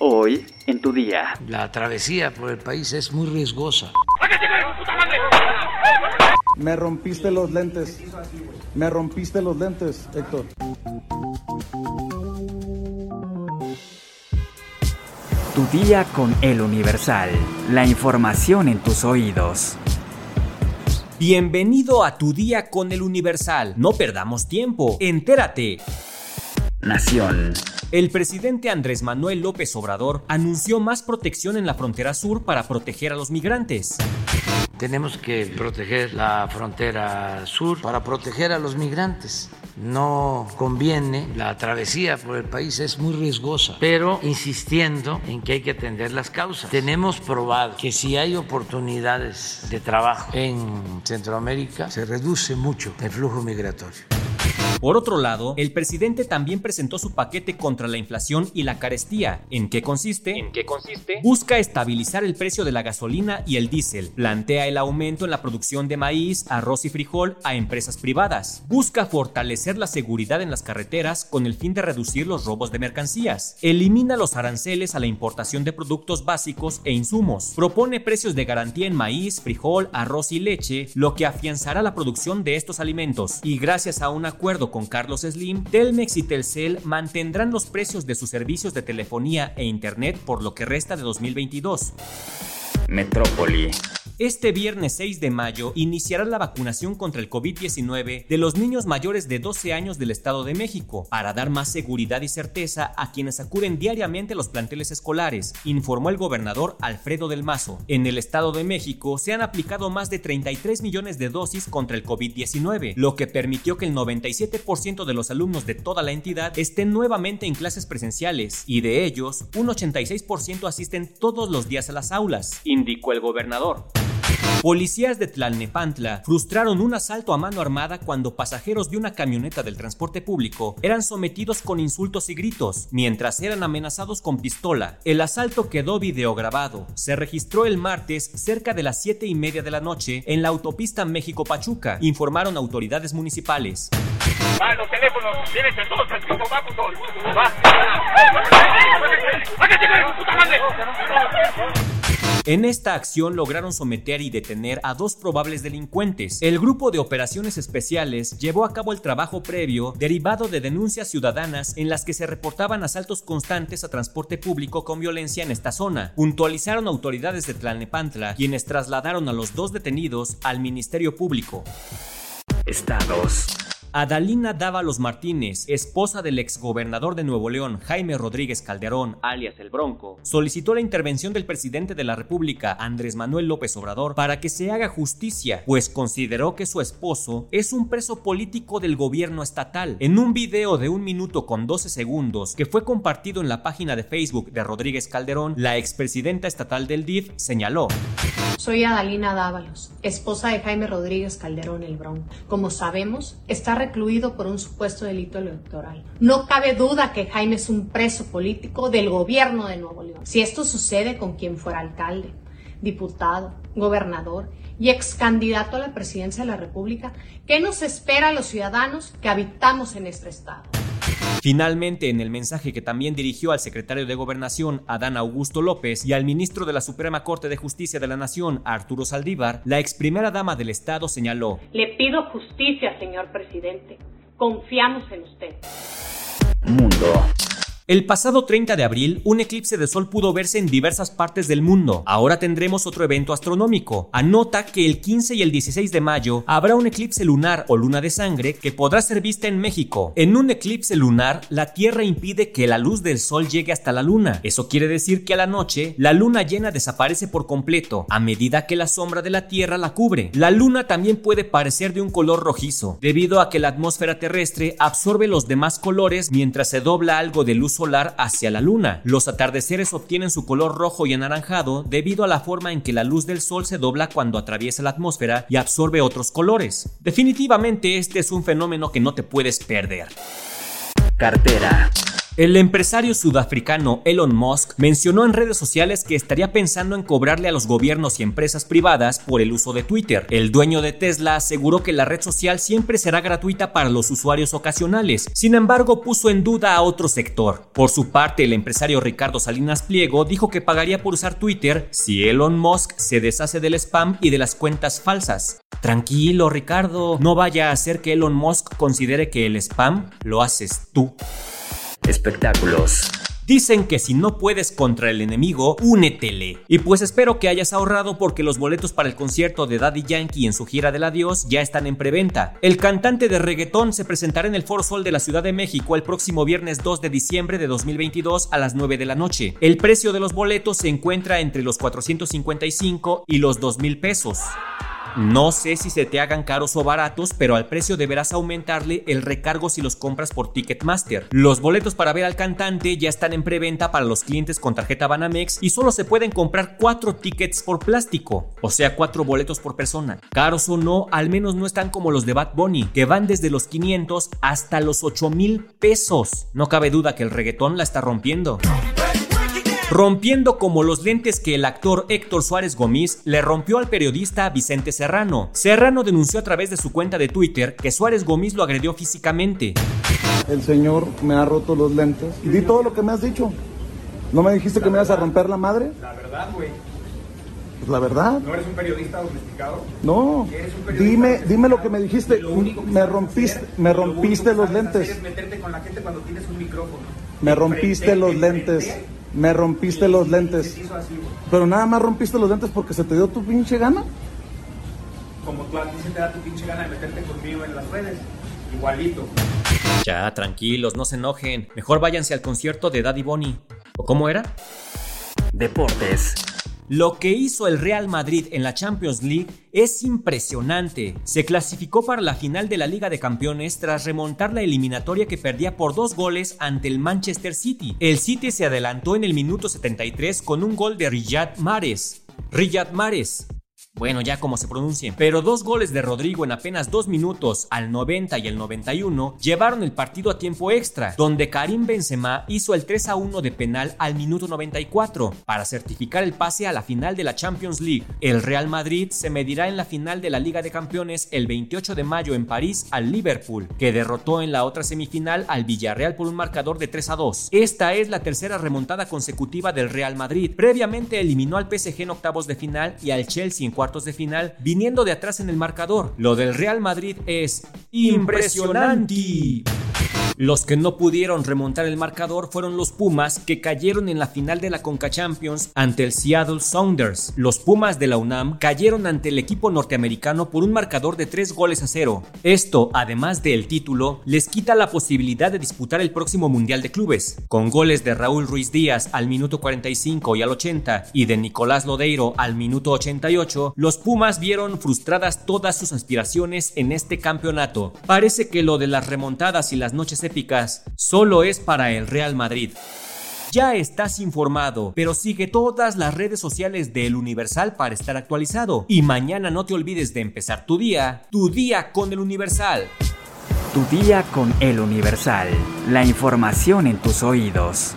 Hoy, en tu día. La travesía por el país es muy riesgosa. Me rompiste los lentes. Me rompiste los lentes, Héctor. Tu día con el Universal. La información en tus oídos. Bienvenido a tu día con el Universal. No perdamos tiempo. Entérate. Nación. El presidente Andrés Manuel López Obrador anunció más protección en la frontera sur para proteger a los migrantes. Tenemos que proteger la frontera sur para proteger a los migrantes. No conviene, la travesía por el país es muy riesgosa, pero insistiendo en que hay que atender las causas. Tenemos probado que si hay oportunidades de trabajo en Centroamérica, se reduce mucho el flujo migratorio. Por otro lado, el presidente también presentó su paquete contra la inflación y la carestía. ¿En qué consiste? ¿En qué consiste? Busca estabilizar el precio de la gasolina y el diésel. Plantea el aumento en la producción de maíz, arroz y frijol a empresas privadas. Busca fortalecer la seguridad en las carreteras con el fin de reducir los robos de mercancías. Elimina los aranceles a la importación de productos básicos e insumos. Propone precios de garantía en maíz, frijol, arroz y leche, lo que afianzará la producción de estos alimentos. Y gracias a un acuerdo con Carlos Slim, Telmex y Telcel mantendrán los precios de sus servicios de telefonía e internet por lo que resta de 2022. Metrópoli. Este viernes 6 de mayo iniciará la vacunación contra el COVID-19 de los niños mayores de 12 años del Estado de México para dar más seguridad y certeza a quienes acuden diariamente a los planteles escolares, informó el gobernador Alfredo del Mazo. En el Estado de México se han aplicado más de 33 millones de dosis contra el COVID-19, lo que permitió que el 97% de los alumnos de toda la entidad estén nuevamente en clases presenciales y de ellos un 86% asisten todos los días a las aulas, indicó el gobernador. Policías de Tlalnepantla frustraron un asalto a mano armada cuando pasajeros de una camioneta del transporte público eran sometidos con insultos y gritos, mientras eran amenazados con pistola. El asalto quedó videograbado. Se registró el martes cerca de las 7 y media de la noche en la autopista México-Pachuca, informaron autoridades municipales. Va, los teléfonos, va! En esta acción lograron someter y detener a dos probables delincuentes. El grupo de operaciones especiales llevó a cabo el trabajo previo derivado de denuncias ciudadanas en las que se reportaban asaltos constantes a transporte público con violencia en esta zona. Puntualizaron autoridades de Tlalnepantla, quienes trasladaron a los dos detenidos al Ministerio Público. Estados. Adalina Dávalos Martínez, esposa del exgobernador de Nuevo León, Jaime Rodríguez Calderón, alias El Bronco, solicitó la intervención del presidente de la República, Andrés Manuel López Obrador, para que se haga justicia, pues consideró que su esposo es un preso político del gobierno estatal. En un video de un minuto con 12 segundos que fue compartido en la página de Facebook de Rodríguez Calderón, la expresidenta estatal del DIF señaló. Soy Adalina Dávalos, esposa de Jaime Rodríguez Calderón El Bronco. Como sabemos, está recluido por un supuesto delito electoral. No cabe duda que Jaime es un preso político del gobierno de Nuevo León. Si esto sucede con quien fuera alcalde, diputado, gobernador y ex candidato a la presidencia de la República, ¿qué nos espera a los ciudadanos que habitamos en este estado? Finalmente, en el mensaje que también dirigió al secretario de Gobernación, Adán Augusto López, y al ministro de la Suprema Corte de Justicia de la Nación, Arturo Saldívar, la ex primera dama del Estado señaló: Le pido justicia, señor presidente. Confiamos en usted. Mundo. El pasado 30 de abril, un eclipse de sol pudo verse en diversas partes del mundo. Ahora tendremos otro evento astronómico. Anota que el 15 y el 16 de mayo habrá un eclipse lunar o luna de sangre que podrá ser vista en México. En un eclipse lunar, la Tierra impide que la luz del sol llegue hasta la luna. Eso quiere decir que a la noche, la luna llena desaparece por completo, a medida que la sombra de la Tierra la cubre. La luna también puede parecer de un color rojizo, debido a que la atmósfera terrestre absorbe los demás colores mientras se dobla algo de luz solar hacia la luna. Los atardeceres obtienen su color rojo y anaranjado debido a la forma en que la luz del sol se dobla cuando atraviesa la atmósfera y absorbe otros colores. Definitivamente este es un fenómeno que no te puedes perder. Cartera. El empresario sudafricano Elon Musk mencionó en redes sociales que estaría pensando en cobrarle a los gobiernos y empresas privadas por el uso de Twitter. El dueño de Tesla aseguró que la red social siempre será gratuita para los usuarios ocasionales, sin embargo puso en duda a otro sector. Por su parte, el empresario Ricardo Salinas Pliego dijo que pagaría por usar Twitter si Elon Musk se deshace del spam y de las cuentas falsas. Tranquilo, Ricardo, no vaya a hacer que Elon Musk considere que el spam lo haces tú. Espectáculos. Dicen que si no puedes contra el enemigo, únetele. Y pues espero que hayas ahorrado porque los boletos para el concierto de Daddy Yankee en su gira del adiós ya están en preventa. El cantante de reggaetón se presentará en el Foro Sol de la Ciudad de México el próximo viernes 2 de diciembre de 2022 a las 9 de la noche. El precio de los boletos se encuentra entre los 455 y los 2 mil pesos. No sé si se te hagan caros o baratos, pero al precio deberás aumentarle el recargo si los compras por Ticketmaster. Los boletos para ver al cantante ya están en preventa para los clientes con tarjeta Banamex y solo se pueden comprar 4 tickets por plástico, o sea, 4 boletos por persona. Caros o no, al menos no están como los de Bad Bunny, que van desde los 500 hasta los 8 mil pesos. No cabe duda que el reggaetón la está rompiendo rompiendo como los lentes que el actor Héctor Suárez Gómez le rompió al periodista Vicente Serrano. Serrano denunció a través de su cuenta de Twitter que Suárez Gómez lo agredió físicamente. El señor me ha roto los lentes. Y di todo lo que me has dicho. ¿No me dijiste que me ibas a romper la madre? La verdad, güey. Pues la verdad. ¿No eres un periodista domesticado? No. Eres un periodista Dime, dime lo que me dijiste. Lo único que Me rompiste, hacer- me lo único rompiste que los hacer lentes. Es meterte con la gente cuando tienes un micrófono. Me rompiste los lentes. Me rompiste los lentes. Así, güey. Pero nada más rompiste los lentes porque se te dio tu pinche gana. Como tú a ti se te da tu pinche gana de meterte conmigo en las redes. Igualito. Ya, tranquilos, no se enojen. Mejor váyanse al concierto de Daddy Bunny. ¿O cómo era? Deportes. Lo que hizo el Real Madrid en la Champions League es impresionante. Se clasificó para la final de la Liga de Campeones tras remontar la eliminatoria que perdía por dos goles ante el Manchester City. El City se adelantó en el minuto 73 con un gol de Riyad Mahrez. Riyad Mahrez. Bueno, ya como se pronuncie. Pero dos goles de Rodrigo en apenas dos minutos, al 90 y el 91, llevaron el partido a tiempo extra, donde Karim Benzema hizo el 3 a 1 de penal al minuto 94 para certificar el pase a la final de la Champions League. El Real Madrid se medirá en la final de la Liga de Campeones el 28 de mayo en París al Liverpool, que derrotó en la otra semifinal al Villarreal por un marcador de 3 a 2. Esta es la tercera remontada consecutiva del Real Madrid. Previamente eliminó al PSG en octavos de final y al Chelsea en cuartos de final, viniendo de atrás en el marcador. Lo del Real Madrid es impresionante. Los que no pudieron remontar el marcador fueron los Pumas que cayeron en la final de la Conca Champions ante el Seattle Sounders. Los Pumas de la UNAM cayeron ante el equipo norteamericano por un marcador de 3 goles a 0. Esto, además del título, les quita la posibilidad de disputar el próximo Mundial de Clubes. Con goles de Raúl Ruiz Díaz al minuto 45 y al 80 y de Nicolás Lodeiro al minuto 88, los Pumas vieron frustradas todas sus aspiraciones en este campeonato. Parece que lo de las remontadas y las noches épicas solo es para el Real Madrid. Ya estás informado, pero sigue todas las redes sociales de El Universal para estar actualizado. Y mañana no te olvides de empezar tu día, tu día con El Universal. Tu día con El Universal. La información en tus oídos.